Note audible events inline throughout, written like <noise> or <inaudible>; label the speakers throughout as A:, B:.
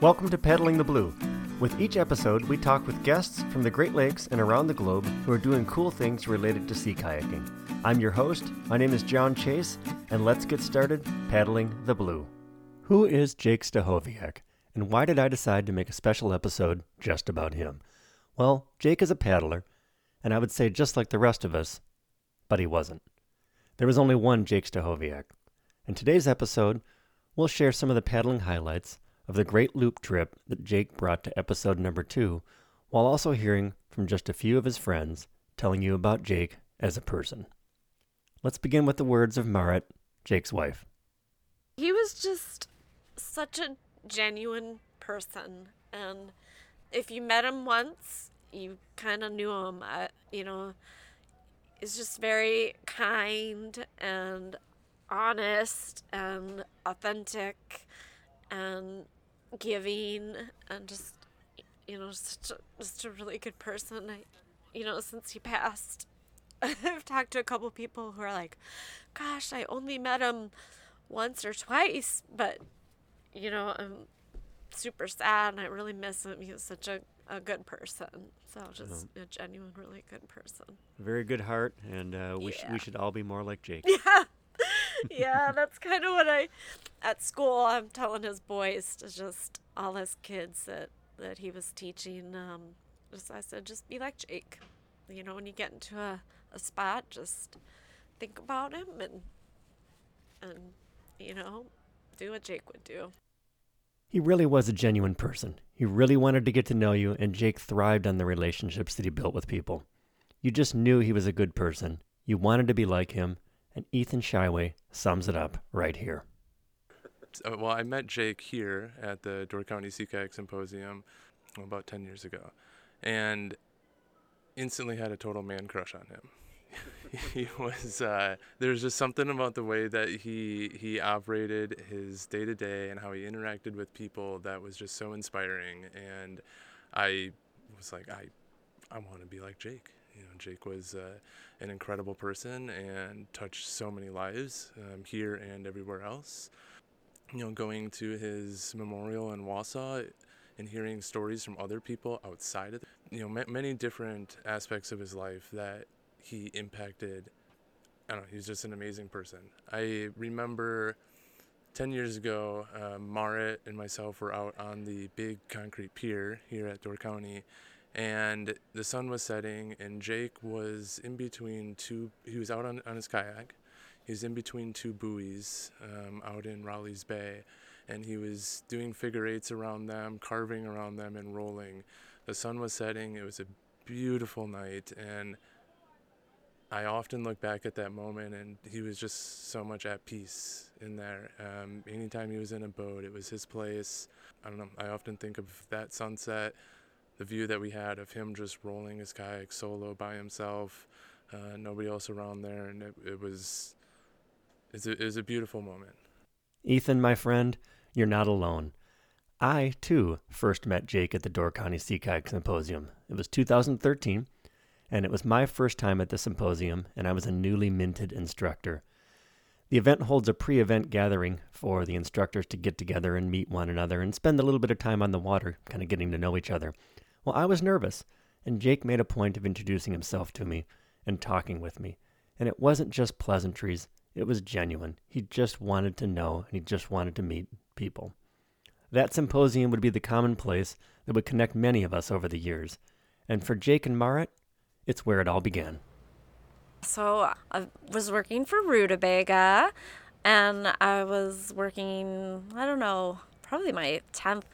A: Welcome to Paddling the Blue. With each episode, we talk with guests from the Great Lakes and around the globe who are doing cool things related to sea kayaking. I'm your host. My name is John Chase, and let's get started paddling the blue. Who is Jake Stachowiak, and why did I decide to make a special episode just about him? Well, Jake is a paddler, and I would say just like the rest of us, but he wasn't. There was only one Jake Stachowiak. In today's episode, we'll share some of the paddling highlights of the great loop trip that Jake brought to episode number two, while also hearing from just a few of his friends telling you about Jake as a person. Let's begin with the words of Marit, Jake's wife.
B: He was just such a genuine person, and if you met him once, you kind of knew him. Uh, you know, he's just very kind and honest and authentic and giving and just you know just a, just a really good person. I, you know since he passed <laughs> i've talked to a couple people who are like gosh i only met him once or twice but you know i'm super sad and i really miss him. He was such a, a good person. So just a genuine really good person.
A: Very good heart, and uh, we, sh- we should all be more like Jake. <laughs>
B: yeah yeah that's kind of what i at school i'm telling his boys to just all his kids that that he was teaching um just i said just be like jake you know when you get into a, a spot just think about him and and you know do what jake would do
A: He really was a genuine person. He really wanted to get to know you, and Jake thrived on the relationships that he built with people. You just knew he was a good person. You wanted to be like him, and Ethan Shyway sums it up right here.
C: Well, I met Jake here at the Door County Kayak Symposium about 10 years ago and instantly had a total man crush on him. <laughs> he was uh, there's just something about the way that he he operated his day to day and how he interacted with people that was just so inspiring and I was like I I want to be like Jake. You know, Jake was uh, an incredible person and touched so many lives um, here and everywhere else you know, going to his memorial in Wausau and hearing stories from other people outside of, the, you know, ma- many different aspects of his life that he impacted. I don't know, he's just an amazing person. I remember 10 years ago, uh, Marit and myself were out on the big concrete pier here at Door County, and the sun was setting, and Jake was in between two, he was out on, on his kayak he was in between two buoys um, out in Rowleys Bay, and he was doing figure eights around them, carving around them, and rolling. The sun was setting. It was a beautiful night, and I often look back at that moment, and he was just so much at peace in there. Um, anytime he was in a boat, it was his place. I don't know. I often think of that sunset, the view that we had of him just rolling his kayak solo by himself, uh, nobody else around there, and it, it was it's a, it was a beautiful moment.
A: Ethan, my friend, you're not alone. I, too, first met Jake at the Door County Sea Kayak Symposium. It was 2013, and it was my first time at the symposium, and I was a newly minted instructor. The event holds a pre event gathering for the instructors to get together and meet one another and spend a little bit of time on the water, kind of getting to know each other. Well, I was nervous, and Jake made a point of introducing himself to me and talking with me. And it wasn't just pleasantries, it was genuine. He just wanted to know and he just wanted to meet people. That symposium would be the common place that would connect many of us over the years. And for Jake and Marit, it's where it all began.
B: So I was working for Rutabaga, and I was working, I don't know, probably my 10th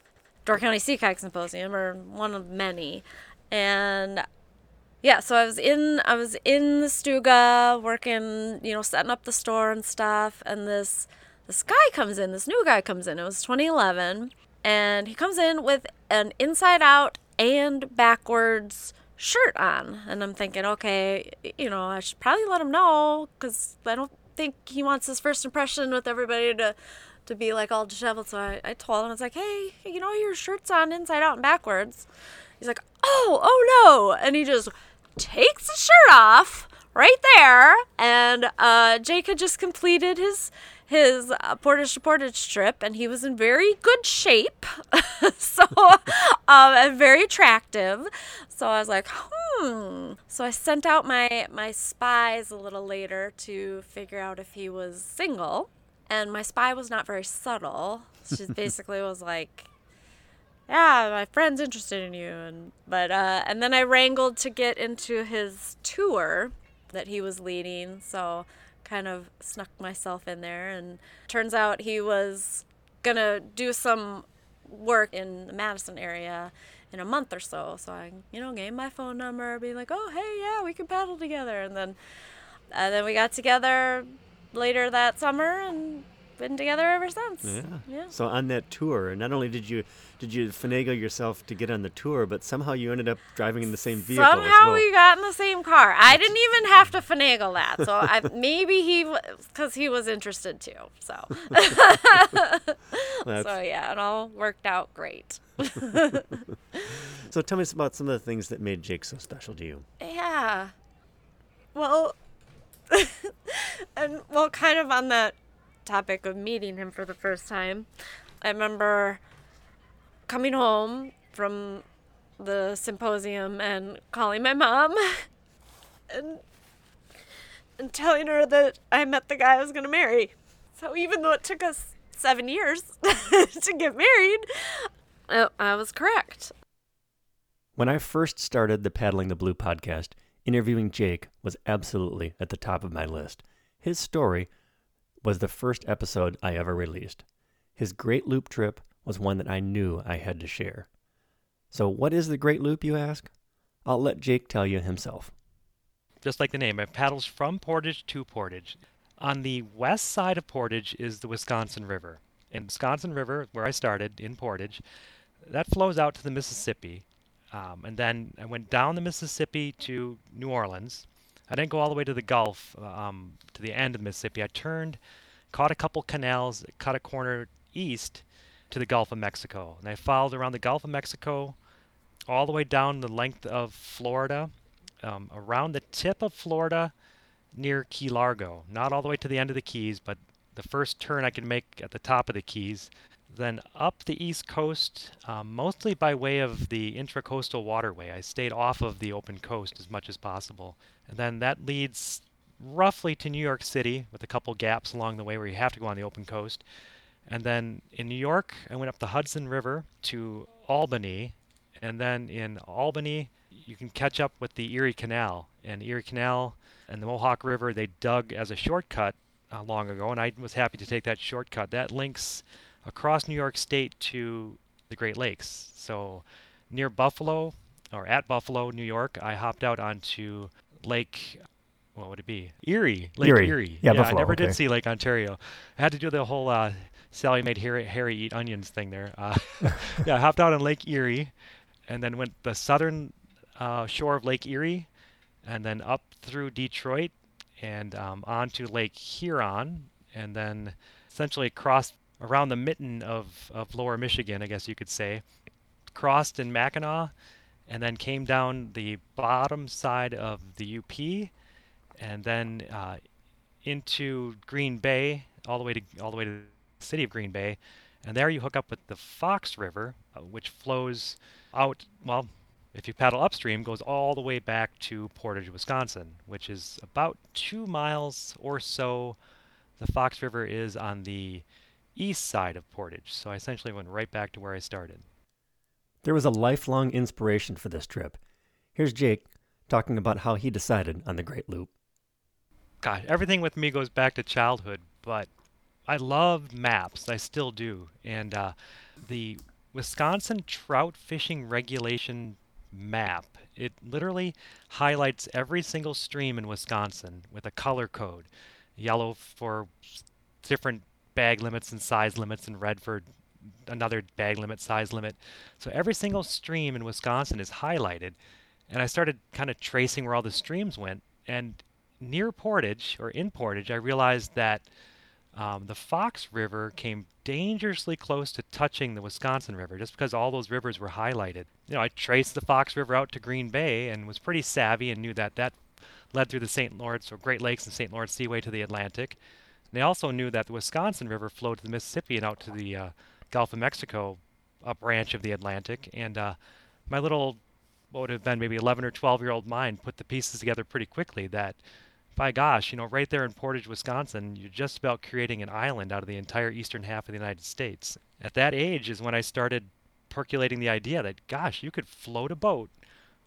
B: Door County Sea Kayak Symposium, or one of many. And yeah, so I was in I was in the Stuga working, you know, setting up the store and stuff, and this this guy comes in, this new guy comes in. It was 2011, and he comes in with an inside out and backwards shirt on, and I'm thinking, okay, you know, I should probably let him know because I don't think he wants his first impression with everybody to to be like all disheveled. So I, I told him, I was like, hey, you know, your shirt's on inside out and backwards. He's like, oh, oh no, and he just takes the shirt off, right there. And uh, Jake had just completed his his uh, Portage to Portage trip, and he was in very good shape, <laughs> so <laughs> um, and very attractive. So I was like, hmm. So I sent out my my spies a little later to figure out if he was single, and my spy was not very subtle. She basically <laughs> was like, yeah, my friend's interested in you, and but uh, and then I wrangled to get into his tour that he was leading, so kind of snuck myself in there, and turns out he was gonna do some work in the Madison area in a month or so. So I, you know, gave my phone number, being like, "Oh, hey, yeah, we can paddle together," and then and then we got together later that summer and been together ever since.
A: Yeah.
B: Yeah.
A: So on that tour, not only did you did you finagle yourself to get on the tour, but somehow you ended up driving in the same vehicle as
B: Somehow
A: well.
B: we got in the same car. I didn't even have to finagle that. So I, <laughs> maybe he, because he was interested too. So, <laughs> so yeah, it all worked out great. <laughs>
A: so tell me about some of the things that made Jake so special to you.
B: Yeah. Well, <laughs> and well, kind of on that topic of meeting him for the first time, I remember coming home from the symposium and calling my mom <laughs> and and telling her that I met the guy I was going to marry. So even though it took us seven years <laughs> to get married, I, I was correct.
A: When I first started the Paddling the Blue podcast, interviewing Jake was absolutely at the top of my list. His story was the first episode I ever released. His Great Loop trip was one that I knew I had to share. So, what is the Great Loop, you ask? I'll let Jake tell you himself.
D: just like the name, it paddles from Portage to Portage. On the west side of Portage is the Wisconsin River. And Wisconsin River, where I started in Portage, that flows out to the Mississippi. Um, and then I went down the Mississippi to New Orleans. I didn't go all the way to the Gulf, um, to the end of the Mississippi. I turned, caught a couple canals, cut a corner east to the Gulf of Mexico. And I followed around the Gulf of Mexico all the way down the length of Florida, um, around the tip of Florida near Key Largo. Not all the way to the end of the Keys, but the first turn I could make at the top of the Keys. Then up the east coast, um, mostly by way of the intracoastal waterway. I stayed off of the open coast as much as possible. And then that leads roughly to New York City with a couple gaps along the way where you have to go on the open coast. And then in New York, I went up the Hudson River to Albany. And then in Albany, you can catch up with the Erie Canal. And Erie Canal and the Mohawk River, they dug as a shortcut uh, long ago. And I was happy to take that shortcut. That links across New York State to the Great Lakes. So near Buffalo, or at Buffalo, New York, I hopped out onto Lake. What would it be? Erie. Lake
A: Erie.
D: Erie.
A: Yeah,
D: I
A: Buffalo,
D: never
A: okay.
D: did see Lake Ontario. I had to do the whole uh, Sally made Harry, Harry eat onions thing there. Uh, <laughs> yeah, I hopped out on Lake Erie, and then went the southern uh, shore of Lake Erie, and then up through Detroit, and um, onto Lake Huron, and then essentially across around the mitten of, of lower Michigan, I guess you could say, crossed in Mackinac, and then came down the bottom side of the UP, and then uh, into Green Bay, all the way to all the way to the city of Green Bay, and there you hook up with the Fox River, uh, which flows out. Well, if you paddle upstream, goes all the way back to Portage, Wisconsin, which is about two miles or so. The Fox River is on the east side of Portage, so I essentially went right back to where I started.
A: There was a lifelong inspiration for this trip. Here's Jake talking about how he decided on the Great Loop.
D: gosh, everything with me goes back to childhood, but I love maps. I still do. And uh, the Wisconsin trout fishing regulation map, it literally highlights every single stream in Wisconsin with a color code yellow for different bag limits and size limits, and red for another bag limit, size limit. So every single stream in Wisconsin is highlighted. And I started kind of tracing where all the streams went. And near Portage or in Portage, I realized that um, the Fox River came dangerously close to touching the Wisconsin River just because all those rivers were highlighted. You know, I traced the Fox River out to Green Bay and was pretty savvy and knew that that led through the St. Lawrence or Great Lakes and St. Lawrence Seaway to the Atlantic. They also knew that the Wisconsin River flowed to the Mississippi and out to the uh, Gulf of Mexico, a branch of the Atlantic. And uh, my little, what would have been maybe 11 or 12 year old mind, put the pieces together pretty quickly that, by gosh, you know, right there in Portage, Wisconsin, you're just about creating an island out of the entire eastern half of the United States. At that age is when I started percolating the idea that, gosh, you could float a boat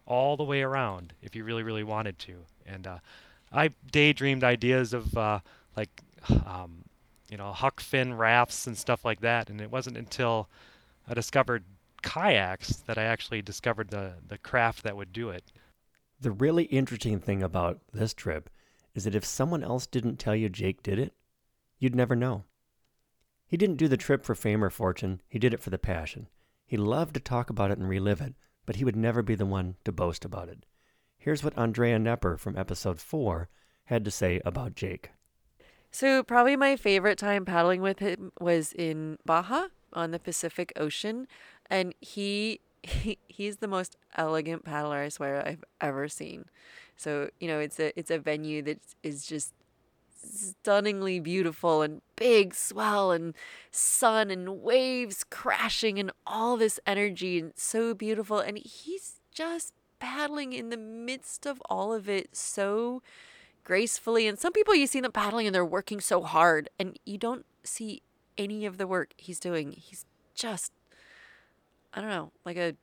D: all the way around if you really, really wanted to. And uh, I daydreamed ideas of uh, like, um, you know, huck Finn rafts and stuff like that. And it wasn't until I discovered kayaks that I actually discovered the, the craft that would do it.
A: The really interesting thing about this trip is that if someone else didn't tell you Jake did it, you'd never know. He didn't do the trip for fame or fortune, he did it for the passion. He loved to talk about it and relive it, but he would never be the one to boast about it. Here's what Andrea Nepper from episode 4 had to say about Jake.
E: So, probably my favorite time paddling with him was in Baja on the Pacific Ocean, and he, <laughs> he he's the most elegant paddler I swear I've ever seen. So, you know, it's a it's a venue that is just stunningly beautiful and big swell and sun and waves crashing and all this energy and so beautiful and he's just paddling in the midst of all of it so gracefully and some people you see them paddling and they're working so hard and you don't see any of the work he's doing. He's just i don't know like a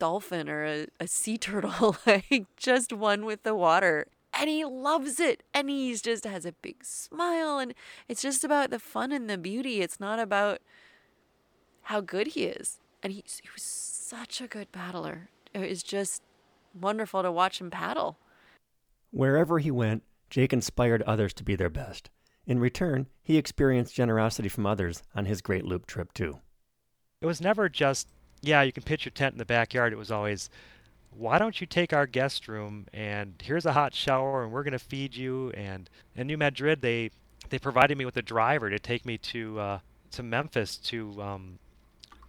E: dolphin or a, a sea <laughs> turtle like just one with the water. And he loves it and he's just has a big smile and it's just about the fun and the beauty. It's not about how good he is. And he, he was such a good paddler. It was just wonderful to watch him paddle
A: wherever he went jake inspired others to be their best in return he experienced generosity from others on his great loop trip too
D: it was never just yeah you can pitch your tent in the backyard it was always why don't you take our guest room and here's a hot shower and we're going to feed you and in New Madrid they they provided me with a driver to take me to uh, to Memphis to um,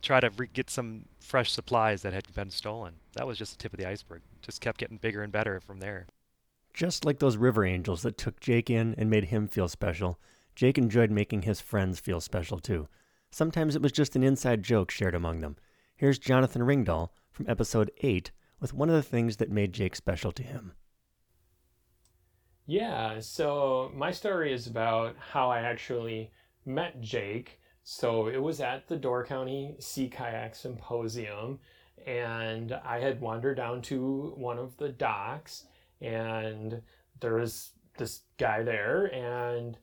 D: try to re- get some fresh supplies that had been stolen. That was just the tip of the iceberg. Just kept getting bigger and better from there.
A: Just like those river angels that took Jake in and made him feel special, Jake enjoyed making his friends feel special too. Sometimes it was just an inside joke shared among them. Here's Jonathan Ringdahl from episode 8 with one of the things that made Jake special to him.
F: Yeah, so my story is about how I actually met Jake. So it was at the Door County Sea Kayak Symposium, and I had wandered down to one of the docks, and there was this guy there, and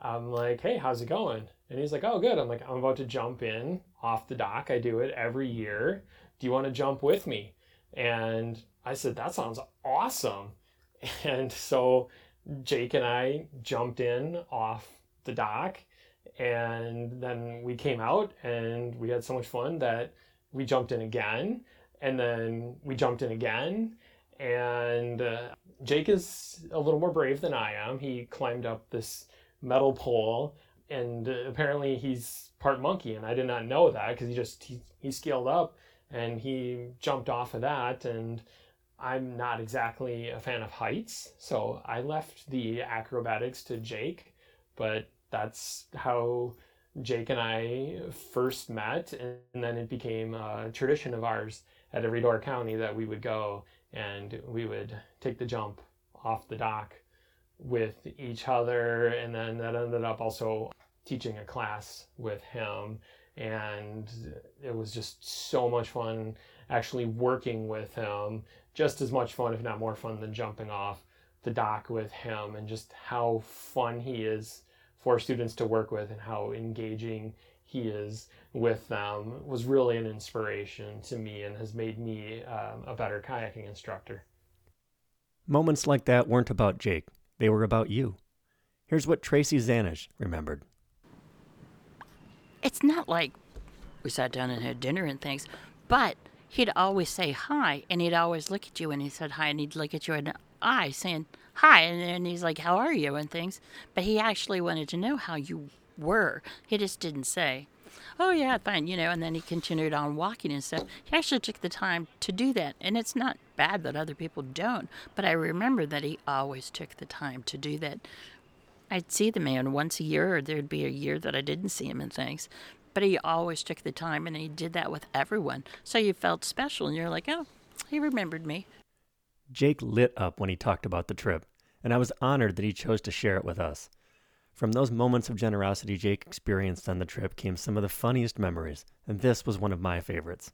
F: I'm like, hey, how's it going? And he's like, oh, good. I'm like, I'm about to jump in off the dock. I do it every year. Do you want to jump with me? And I said, that sounds awesome. <laughs> And so Jake and I jumped in off the dock and then we came out and we had so much fun that we jumped in again and then we jumped in again and uh, Jake is a little more brave than I am. He climbed up this metal pole and uh, apparently he's part monkey and I did not know that because he just he, he scaled up and he jumped off of that and i'm not exactly a fan of heights so i left the acrobatics to jake but that's how jake and i first met and then it became a tradition of ours at every door county that we would go and we would take the jump off the dock with each other. And then that ended up also teaching a class with him. And it was just so much fun actually working with him. Just as much fun if not more fun than jumping off the dock with him and just how fun he is for students to work with and how engaging he is with them was really an inspiration to me and has made me um, a better kayaking instructor
A: moments like that weren't about jake they were about you here's what tracy zanish remembered
G: it's not like we sat down and had dinner and things, but he'd always say hi, and he'd always look at you when he said hi, and he'd look at you in the eye saying hi, and then he's like, "How are you?" and things. But he actually wanted to know how you were. He just didn't say. oh yeah, fine, you know, and then he continued on walking and stuff. He actually took the time to do that, and it's not bad that other people don't, but I remember that he always took the time to do that. I'd see the man once a year, or there'd be a year that I didn't see him and things, but he always took the time, and he did that with everyone. So you felt special, and you're like, oh, he remembered me.
A: Jake lit up when he talked about the trip, and I was honored that he chose to share it with us. From those moments of generosity Jake experienced on the trip came some of the funniest memories, and this was one of my favorites.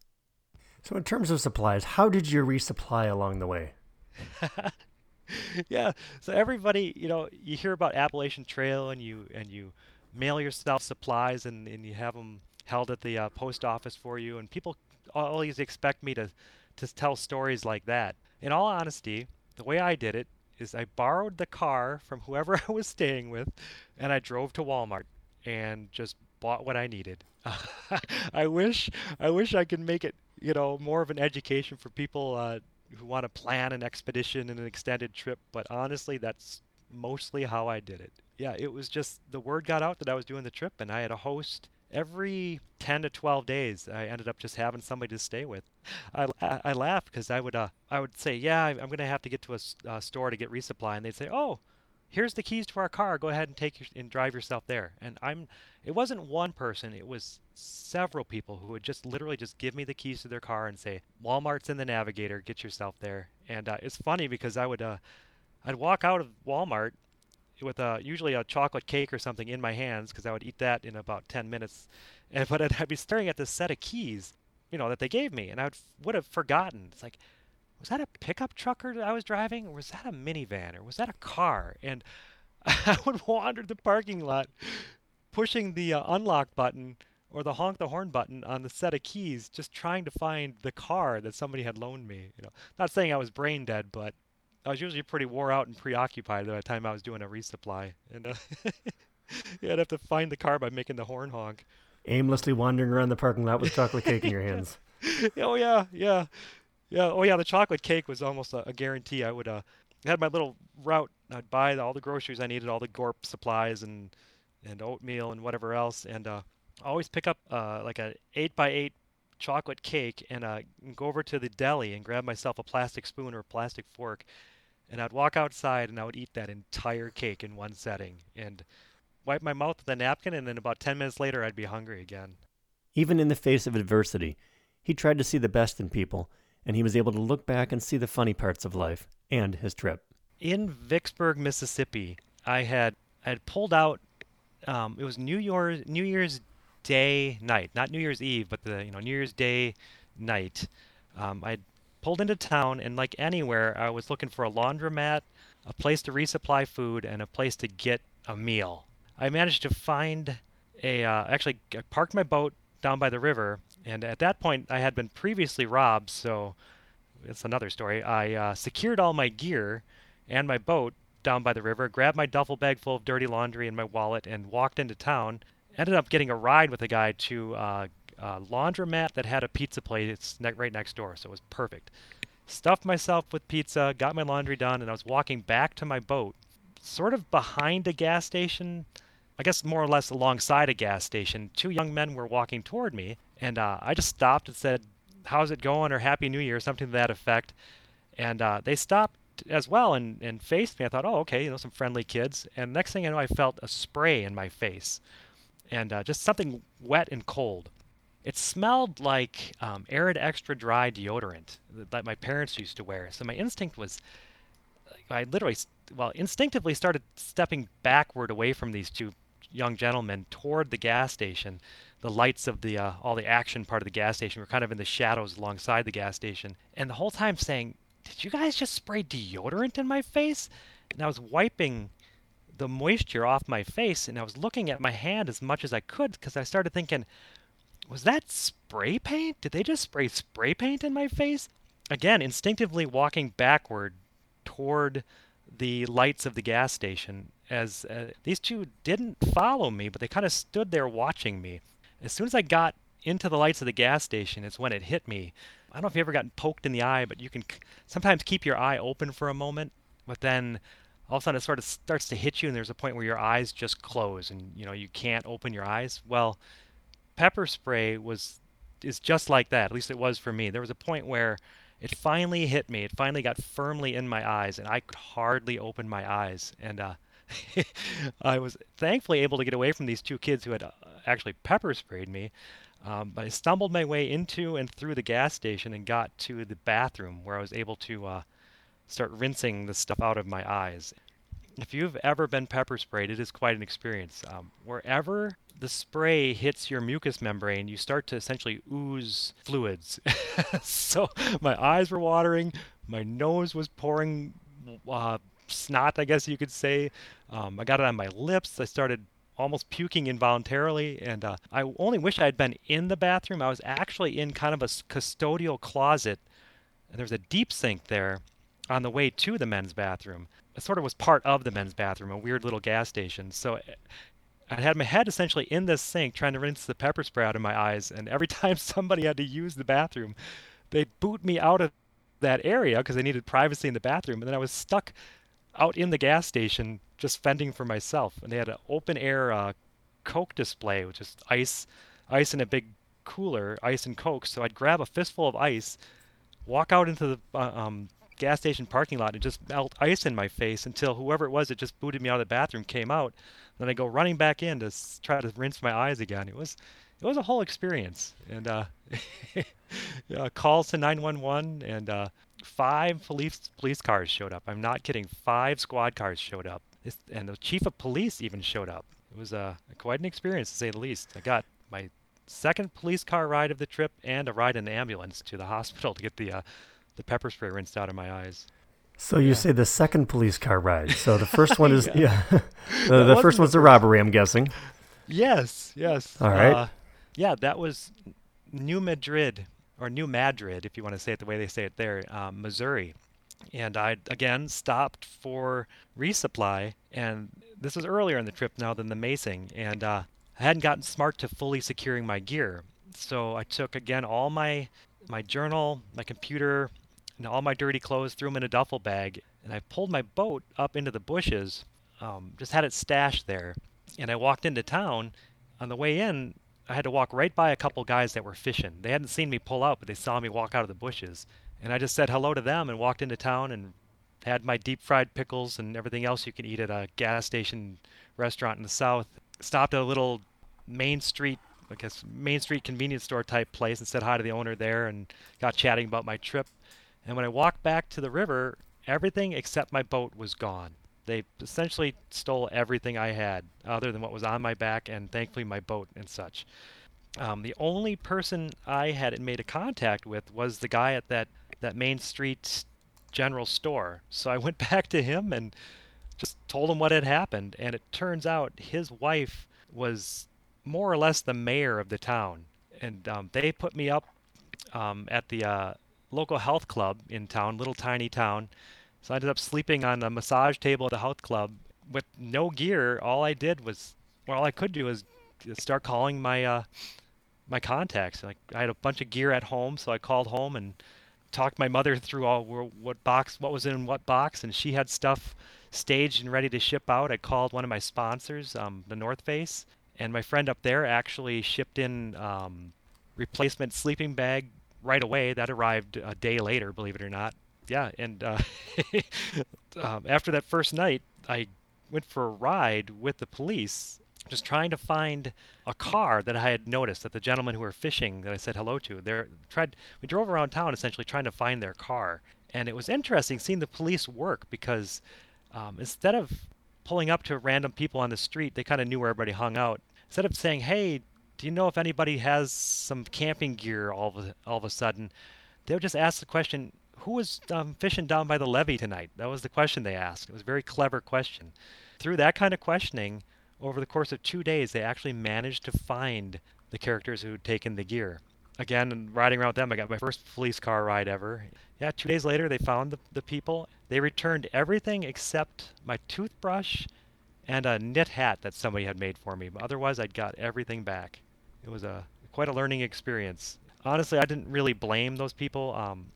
A: So, in terms of supplies, how did you resupply along the way? <laughs>
D: yeah. So everybody, you know, you hear about Appalachian Trail and you and you mail yourself supplies and, and you have them held at the uh, post office for you, and people always expect me to to tell stories like that. In all honesty, the way I did it is I borrowed the car from whoever <laughs> I was staying with, and I drove to Walmart and just bought what I needed. <laughs> I wish I wish I could make it, you know, more of an education for people uh, who want to plan an expedition and an extended trip. But honestly, that's mostly how I did it. Yeah, it was just the word got out that I was doing the trip, and I had a host every 10 to 12 days i ended up just having somebody to stay with. I, I, I laughed because i would uh, i would say yeah i'm going to have to get to a uh, store to get resupply and they'd say oh here's the keys to our car. Go ahead and take your, and drive yourself there. And i'm it wasn't one person it was several people who would just literally just give me the keys to their car and say walmart's in the navigator. Get yourself there. And uh, it's funny because i would uh, i'd walk out of walmart with a usually a chocolate cake or something in my hands because I would eat that in about 10 minutes. <laughs> And but I'd, I'd, be staring at this set of keys, you know, that they gave me, and I would would have forgotten. It's like, was that a pickup truck I was driving, or was that a minivan, or was that a car? And <laughs> I would wander the parking lot, pushing the uh, unlock button or the honk the horn button on the set of keys, just trying to find the car that somebody had loaned me. You know, not saying I was brain dead, but I was usually pretty wore out and preoccupied by the time I was doing a resupply, and uh, <laughs> yeah, I'd have to find the car by making the horn honk.
A: Aimlessly wandering around the parking lot with chocolate cake in your hands. <laughs>
D: oh yeah, yeah, yeah. Oh yeah, the chocolate cake was almost a, a guarantee. I would uh, had my little route. I'd buy all the groceries I needed, all the Gorp supplies and and oatmeal and whatever else, and uh, always pick up uh, like a eight by eight chocolate cake and uh, go over to the deli and grab myself a plastic spoon or a plastic fork and I'd walk outside and I would eat that entire cake in one setting and wipe my mouth with a napkin, and then about 10 minutes later, I'd be hungry again.
A: Even in the face of adversity, he tried to see the best in people, and he was able to look back and see the funny parts of life and his trip.
D: In Vicksburg, Mississippi, I had I had pulled out. Um, it was New Year's New Year's Day night, not New Year's Eve, but the you know New Year's Day night. Um, I'd pulled into town, and like anywhere, I was looking for a laundromat, a place to resupply food, and a place to get a meal. I managed to find a. Uh, actually, I parked my boat down by the river, and at that point, I had been previously robbed, so it's another story. I uh, secured all my gear and my boat down by the river, grabbed my duffel bag full of dirty laundry and my wallet, and walked into town. Ended up getting a ride with a guy to uh, uh, laundromat that had a pizza place right next door, so it was perfect. Stuffed myself with pizza, got my laundry done, and I was walking back to my boat, sort of behind a gas station. I guess more or less alongside a gas station. Two young men were walking toward me, and uh, I just stopped and said, "How's it going?" or "Happy New Year," something to that effect. And uh, they stopped as well and, and faced me. I thought, "Oh, okay, you know, some friendly kids." And next thing I know, I felt a spray in my face, and uh, just something wet and cold. It smelled like um, Arrid extra dry deodorant that my parents used to wear. So my instinct was, I literally, well, instinctively started stepping backward away from these two young gentlemen toward the gas station. The lights of the uh, all the action part of the gas station were kind of in the shadows alongside the gas station, and the whole time saying, "Did you guys just spray deodorant in my face?" And I was wiping the moisture off my face, and I was looking at my hand as much as I could because I started thinking, was that spray paint? Did they just spray spray paint in my face? Again, instinctively walking backward toward the lights of the gas station as uh, these two didn't follow me, but they kind of stood there watching me. As soon as I got into the lights of the gas station, it's when it hit me. I don't know if you've ever gotten poked in the eye, but you can sometimes keep your eye open for a moment, but then all of a sudden it sort of starts to hit you, and there's a point where your eyes just close and you know you can't open your eyes. Well, pepper spray was is just like that. At least it was for me. There was a point where it finally hit me. It finally got firmly in my eyes, and I could hardly open my eyes. And uh, <laughs> I was thankfully able to get away from these two kids who had uh, actually pepper sprayed me. Um, but I stumbled my way into and through the gas station and got to the bathroom where I was able to uh, start rinsing the stuff out of my eyes. If you've ever been pepper sprayed, it is quite an experience. Um, wherever the spray hits your mucous membrane, you start to essentially ooze fluids. <laughs> so my eyes were watering, my nose was pouring uh, snot, I guess you could say. Um, I got it on my lips. I started almost puking involuntarily, and uh, I only wish I had been in the bathroom. I was actually in kind of a custodial closet. And there was a deep sink there on the way to the men's bathroom. Sort of was part of the men's bathroom, a weird little gas station. So I had my head essentially in this sink trying to rinse the pepper spray out of my eyes, and every <laughs> time somebody had to use the bathroom, they'd boot me out of that area because they needed privacy in the bathroom, and then I was stuck out in the gas station just fending for myself. And they had an open air uh, Coke display, which is ice, ice in a big cooler, ice and Coke. So I'd grab a fistful of ice, walk out into the uh, um, gas station parking lot, and just melt ice in my face until whoever it was that just booted me out of the bathroom came out. Then I go running back in to try to rinse my eyes again. It was it was a whole experience, and uh, <laughs> calls to 911 and uh, five police police cars showed up. I'm not kidding. Five squad cars showed up, and the chief of police even showed up. It was uh, quite an experience to say the least. I got my second police car ride of the trip and a ride in the ambulance to the <laughs> hospital to get the uh, the pepper spray rinsed out of my eyes.
A: So you yeah. say the second police car ride. So the first one <laughs> is yeah, yeah. <laughs> the, the first one's the robbery. I'm guessing.
D: Yes. Yes.
A: All right. Uh,
D: yeah, that was New Madrid or New Madrid, if you want to say it the way they say it there, um, Missouri. And I again stopped for resupply, and this was earlier in the trip now than the macing, and uh, I hadn't gotten smart to fully securing my gear. So I took again all my my journal, my computer, and all my dirty clothes, threw them in a duffel bag, and I pulled my boat up into the bushes, um, just had it stashed there, and I walked into town. On the way in, I had to walk right by a couple guys that were fishing. They hadn't seen me pull out, but they saw me walk out of the bushes. And I just said hello to them and walked into town and had my deep fried pickles and everything else you can eat at a gas station restaurant in the south. Stopped at a little Main Street, I guess Main Street convenience store type place and said hi to the owner there and got chatting about my trip. And when I walked back to the river, everything except my boat was gone. They essentially stole everything I had, other than what was on my back, and thankfully my boat and such. Um, the only person I had made a contact with was the guy at that, that Main Street general store. So I went <laughs> back to him and just told him what had happened. And it turns out his wife was more or less the mayor of the town. And um, they put me up um, at the uh, local health club in town, little tiny town. So I ended up sleeping on the massage table at the health club with no gear. All I did was, well, all I could do was start calling my uh, my contacts. Like I had a bunch of gear at home, so I called home and talked my mother through all what box, what was in what box, and she had stuff staged and ready to ship out. I called one of my sponsors, um, the North Face, and my friend up there actually shipped in um, replacement sleeping bag right away. That arrived a day later, believe it or not yeah, and uh, <laughs> um, after that first night, I went for a ride with the police, just trying to find a car that I had noticed that the gentlemen who were fishing that I said hello to. They tried. We drove around town essentially trying to find their car, and it was interesting seeing the police work because um, instead of pulling up to random people on the street, they kind of knew where everybody hung out. Instead of saying, "Hey, do you know if anybody has some camping gear?" All of a, all of a sudden, they would just ask the question, who was um, fishing down by the levee tonight? That was the question they asked. It was a very clever question. Through that kind of questioning, over the course of two days, they actually managed to find the characters who had taken the gear. Again, riding around with them, I got my first police car ride ever. Yeah, two days later, they found the, the people. They returned everything except my toothbrush and a knit hat that somebody had made for me. Otherwise, I'd got everything back. It was a quite a learning experience. Honestly, I didn't really blame those people. Um,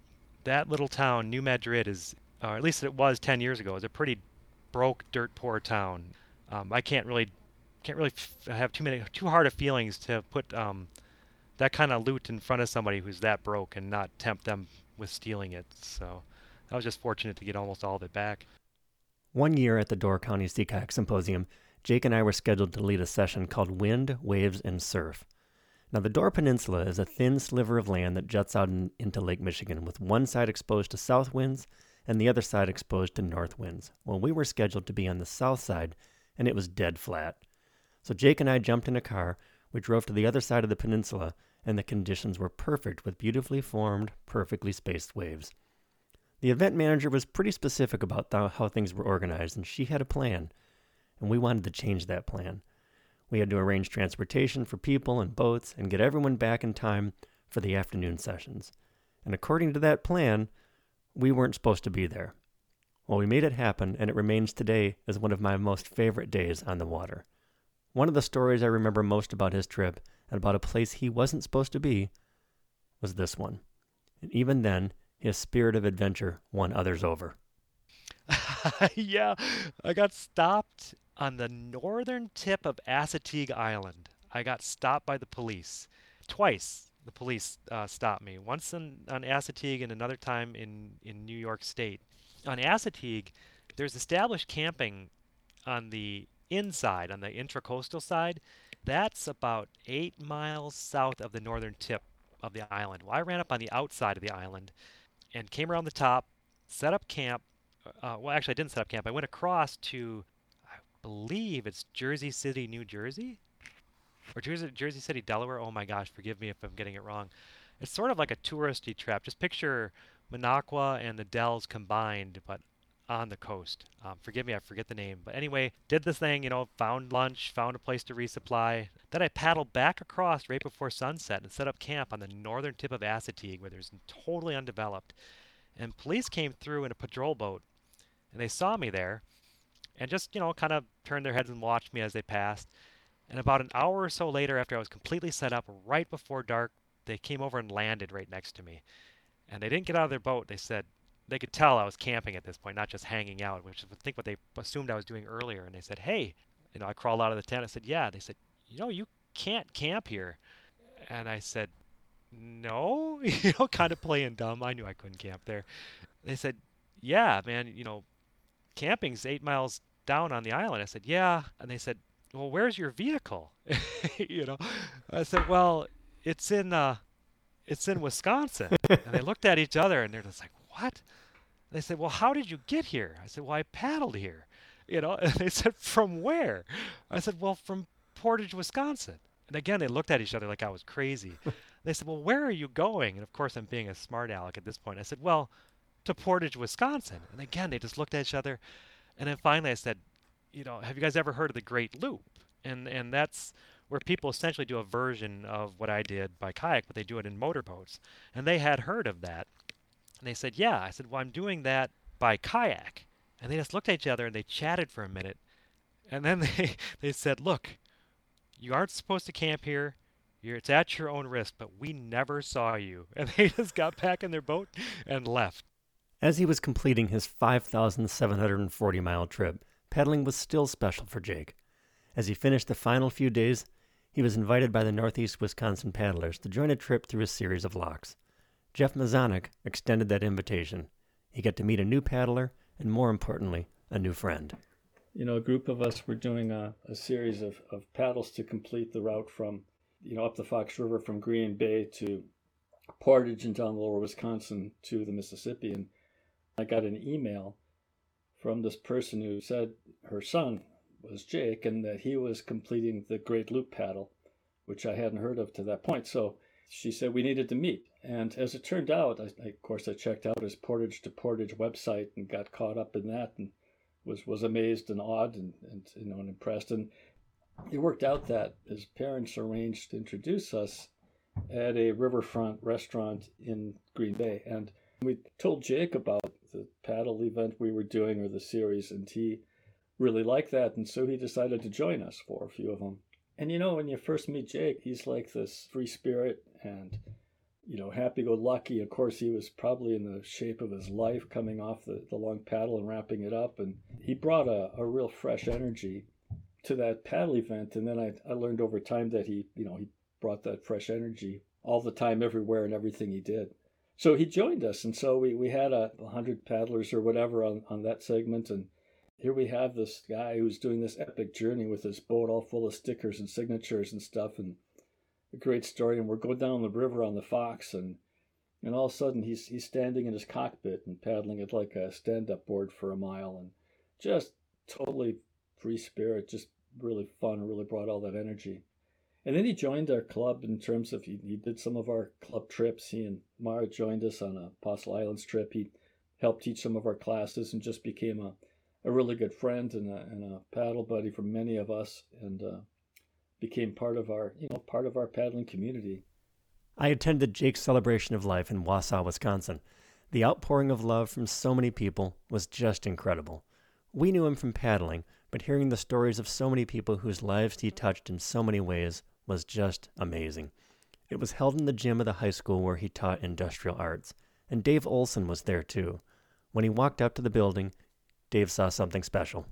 D: that little town, New Madrid, is, or at least it was 10 years ago, is a pretty broke, dirt poor town. Um, I can't really can't really f- have too many too hard of feelings to put um, that kind of loot in front of somebody who's that broke and not tempt them with stealing it. So I was just fortunate to get almost all of it back.
A: One year at the Door County Sea Kayak Symposium, Jake and I were scheduled to lead a session called Wind, Waves, and Surf. Now, the Door Peninsula is a thin sliver of land that juts out in, into Lake Michigan, with one side exposed to south winds and the other side exposed to north winds. Well, we were scheduled to be on the south side, and it was dead flat. So Jake and I jumped in a car, we drove to the other side of the peninsula, and the conditions were perfect with beautifully formed, perfectly spaced waves. The event manager was pretty specific about th- how things were organized, and she had a plan, and we wanted to change that plan. We had to arrange transportation for people and boats and get everyone back in time for the afternoon sessions. And according to that plan, we weren't supposed to be there. Well, we made it happen, and it remains today as one of my most favorite days on the water. One of the stories I remember most about his trip and about a place he wasn't supposed to be was this one. And even then, his spirit of adventure won others over. <laughs>
D: yeah, I got stopped on the northern tip of Assateague Island. I got stopped by the police twice. The police uh, stopped me once on, on Assateague and another time in, in New York State. On Assateague, there's established camping on the inside, on the intracoastal side. That's about eight miles south of the northern tip of the island. Well, I ran up on the outside of the island and came around the top, set up camp. Uh, well, actually, I didn't set up camp. I went across to, I believe it's Jersey City, New Jersey, or Jersey, Jersey City, Delaware. Oh my gosh, forgive me if I'm getting it wrong. It's sort of like a touristy trap. Just picture Minocqua and the Dells combined, but on the coast. Um, forgive me, I forget the name. But anyway, did this thing, you know, found lunch, found a place to resupply. Then I paddled back across right before sunset and set up camp on the northern tip of Assateague where there's totally undeveloped. And police came through in a patrol boat and they saw me there and just, you know, kind of turned their heads and watched me as they passed. And about an hour or so later, after I was completely set up, right before dark, they came over and landed right next to me. And they didn't get out of their boat. They said, they could tell I was camping at this point, not just hanging out, which I think what they assumed I was doing earlier. And they said, "Hey," you know, I crawled out of the tent. I said, "Yeah." They said, "You know, you can't camp here." And I said, "No," <laughs> you know, kind of playing dumb. I knew I couldn't camp there. They said, "Yeah, man, you know, camping's eight miles down on the island." I said, "Yeah," and they said, "Well, where's your vehicle?" <laughs> you know, I said, "Well, it's in uh, it's in Wisconsin." and they looked at each other and they're just like, "What?" They said, "Well, how did you get here?" I said, "Well, I paddled here." <laughs> You know, and they said, "From where?" I said, "Well, from Portage, Wisconsin." And again, they looked at each other like I was crazy. <laughs> they said, "Well, where are you going?" And of course, I'm being a smart aleck at this point. I said, "Well, to Portage, Wisconsin." And again, they just looked at each other. And then finally, I said, "You know, have you guys ever heard of the Great Loop?" And and that's where people essentially do a version of what I did by kayak, but they do it in motorboats. And they had heard of that. And they said, Yeah. I said, Well, I'm doing that by kayak. And they just looked at each other and they chatted for a minute. And then <laughs> they, they said, Look, you aren't supposed to camp here. You're, it's at your own risk, but we never saw you. <laughs> And they just got back in their boat and left.
A: As he was completing his 5,740 mile trip, paddling was still special for Jake. As he finished the final few days, he was invited by the Northeast Wisconsin paddlers to join a trip through a series of locks. Jeff Mazanek extended that invitation. He got to meet a new paddler and, more importantly, a new friend.
H: You know, a group of us were doing a, a series of, of paddles to complete the route from, you know, up the Fox River from Green Bay to Portage and down lower Wisconsin to the Mississippi. And I got an email from this person who said her son was Jake and that he was completing the Great Loop paddle, which I hadn't heard of to that point. So she said we needed to meet. And as it turned out, I, of course, I checked out his Portage to Portage website and got caught up in that and was, was amazed and awed and, and you know and impressed. And it worked out that his parents arranged to introduce us at a riverfront restaurant in Green Bay. And we told Jake about the paddle event we were doing or the series, and he really liked that. And so he decided to join us for a few of them. And you know, when you first meet Jake, he's like this free spirit and, you know, happy go lucky. Of course, he was probably in the shape of his life coming off the, the long paddle and wrapping it up. And he brought a, a real fresh energy to that paddle event, and then I, I learned over time that he, you know, he brought that fresh energy all the time, everywhere, and everything he did. So he joined us, and so we, we had a hundred paddlers or whatever on, on that segment, and here we have this guy who's doing this epic journey with his boat all full of stickers and signatures and stuff, and a great story. And we're going down the river on the Fox, and and all of a sudden he's he's standing in his cockpit and paddling it like a stand-up board for a mile, and just totally free spirit, just really fun, really brought all that energy. And then he joined our club in terms of he, he did some of our club trips. He and Mara joined us on a Apostle Islands trip. He helped teach some of our classes and just became a, a really good friend and a, and a paddle buddy for many of us and uh, became part of our you know part of our paddling community.
A: I attended Jake's celebration of life in Wausau, Wisconsin. The outpouring of love from so many people was just incredible. We knew him from paddling, but hearing the stories of so many people whose lives he touched in so many ways was just amazing. It was held in the gym of the high school where he taught industrial arts, and Dave Olson was there too. When he walked up to the building, Dave saw something special.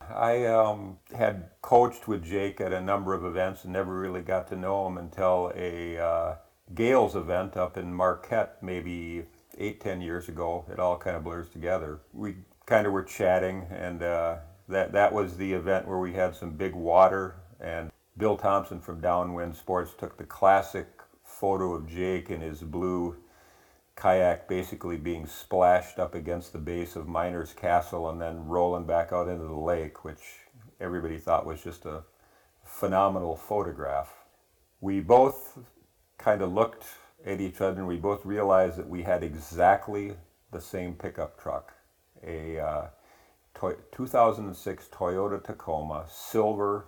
I: I um, had coached with Jake at a number of events and never really got to know him until a uh, Gales event up in Marquette, maybe eight, ten years ago. It all kind of blurs together. We kind of were chatting, and uh, that that was the event where we had some big water, and Bill Thompson from Downwind Sports took the classic photo of Jake in his blue kayak basically being splashed up against the base of Miner's Castle and then rolling back out into the lake, which everybody thought was just a phenomenal photograph. We both kind of looked at each other and we both realized that we had exactly the same pickup truck a uh, to- 2006 Toyota Tacoma, silver,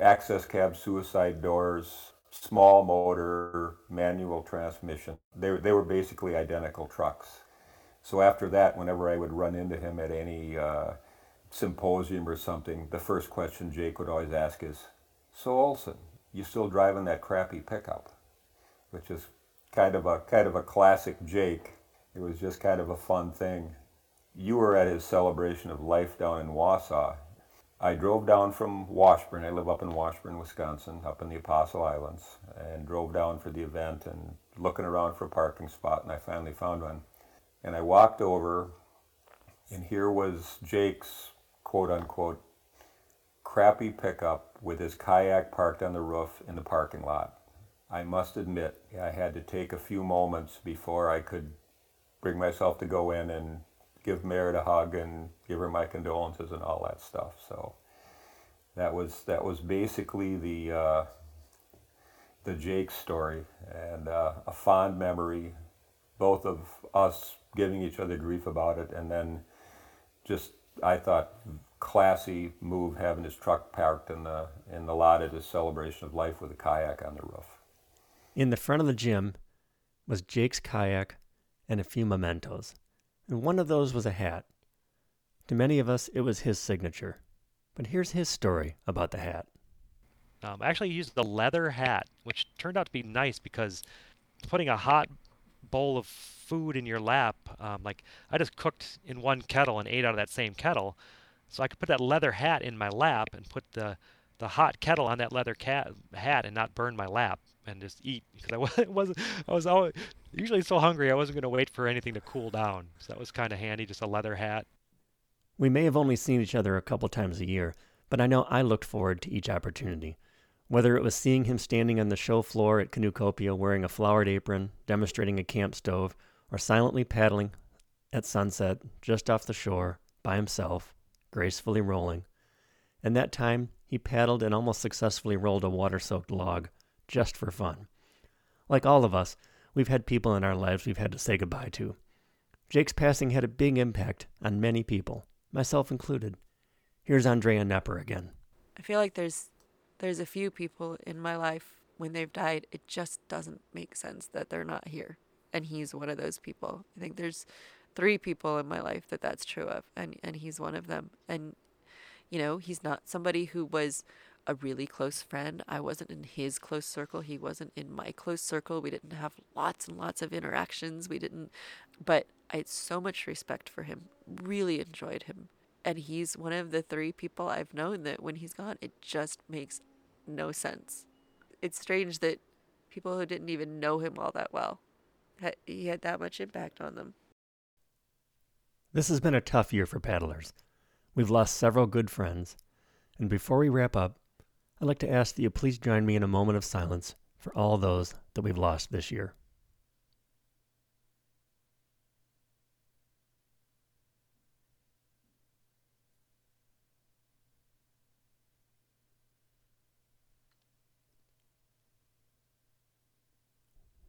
I: access cab, suicide doors, small motor, manual transmission. They, they were basically identical trucks. So after that, whenever I would run into him at any uh, symposium or something, the first question Jake would always ask is, "So Olson, you still driving that crappy pickup?" Which is kind of a kind of a classic Jake. It was just kind of a fun thing. You were at his celebration of life down in Wausau. I drove down from Washburn. I live up in Washburn, Wisconsin, up in the Apostle Islands, and drove down for the event and looking around for a parking spot, and I finally found one. And I walked over, and here was Jake's quote unquote crappy pickup with his kayak parked on the roof in the parking lot. I must admit, I had to take a few moments before I could bring myself to go in and give Merritt a hug and give her my condolences and all that stuff. So that was that was basically the uh, the Jake story and uh, a fond memory, both of us giving each other grief about it, and then just I thought classy move having his truck parked in the in the lot at his celebration of life with a kayak on the roof.
A: In the front of the gym was Jake's kayak and a few mementos, and one of those was a hat. To many of us, it was his signature. But here's his story about the hat.
D: Um, I actually used the leather hat, which turned out to be nice because putting a hot bowl of food in your lap, um, like I just cooked in one kettle and ate out of that same kettle, so I could put that leather hat in my lap and put the the hot kettle on that leather cat, hat and not burn my lap and just eat because I <laughs> wasn't I was always usually so hungry I wasn't going to wait for anything to cool down. So that was kind of handy, just a leather hat.
A: We may have only seen each other a couple times a year, but I know I looked forward to each opportunity. Whether it was seeing him standing on the show floor at Canoecopia wearing a flowered apron, demonstrating a camp stove, or silently paddling at sunset just off the shore by himself, gracefully rolling. And that time, he paddled and almost successfully rolled a water soaked log, just for fun. Like all of us, we've had people in our lives we've had to say goodbye to. Jake's passing had a big impact on many people, myself included. Here's Andrea Knepper again.
E: I feel like there's there's a few people in my life when they've died, it just doesn't make sense that they're not here. And he's one of those people. I think there's three people in my life that that's true of, and and he's one of them. And you know, he's not somebody who was a really close friend. I wasn't in his close circle. He wasn't in my close circle. We didn't have lots and lots of interactions. We didn't, but I had so much respect for him. Really enjoyed him and he's one of the three people I've known that when he's gone, it just makes no sense. It's strange that people who didn't even know him all that well, he had that much impact on them.
A: This has been a tough year for paddlers. We've lost several good friends. And before we wrap up, I'd like to ask that you please join me in a moment of silence for all those that we've lost this year.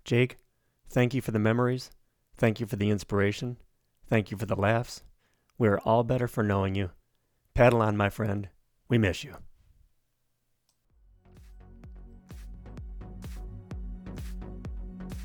A: Jake, thank you for the memories. Thank you for the inspiration. Thank you for the laughs. We are all better for knowing you. Paddle on, my friend. We miss you.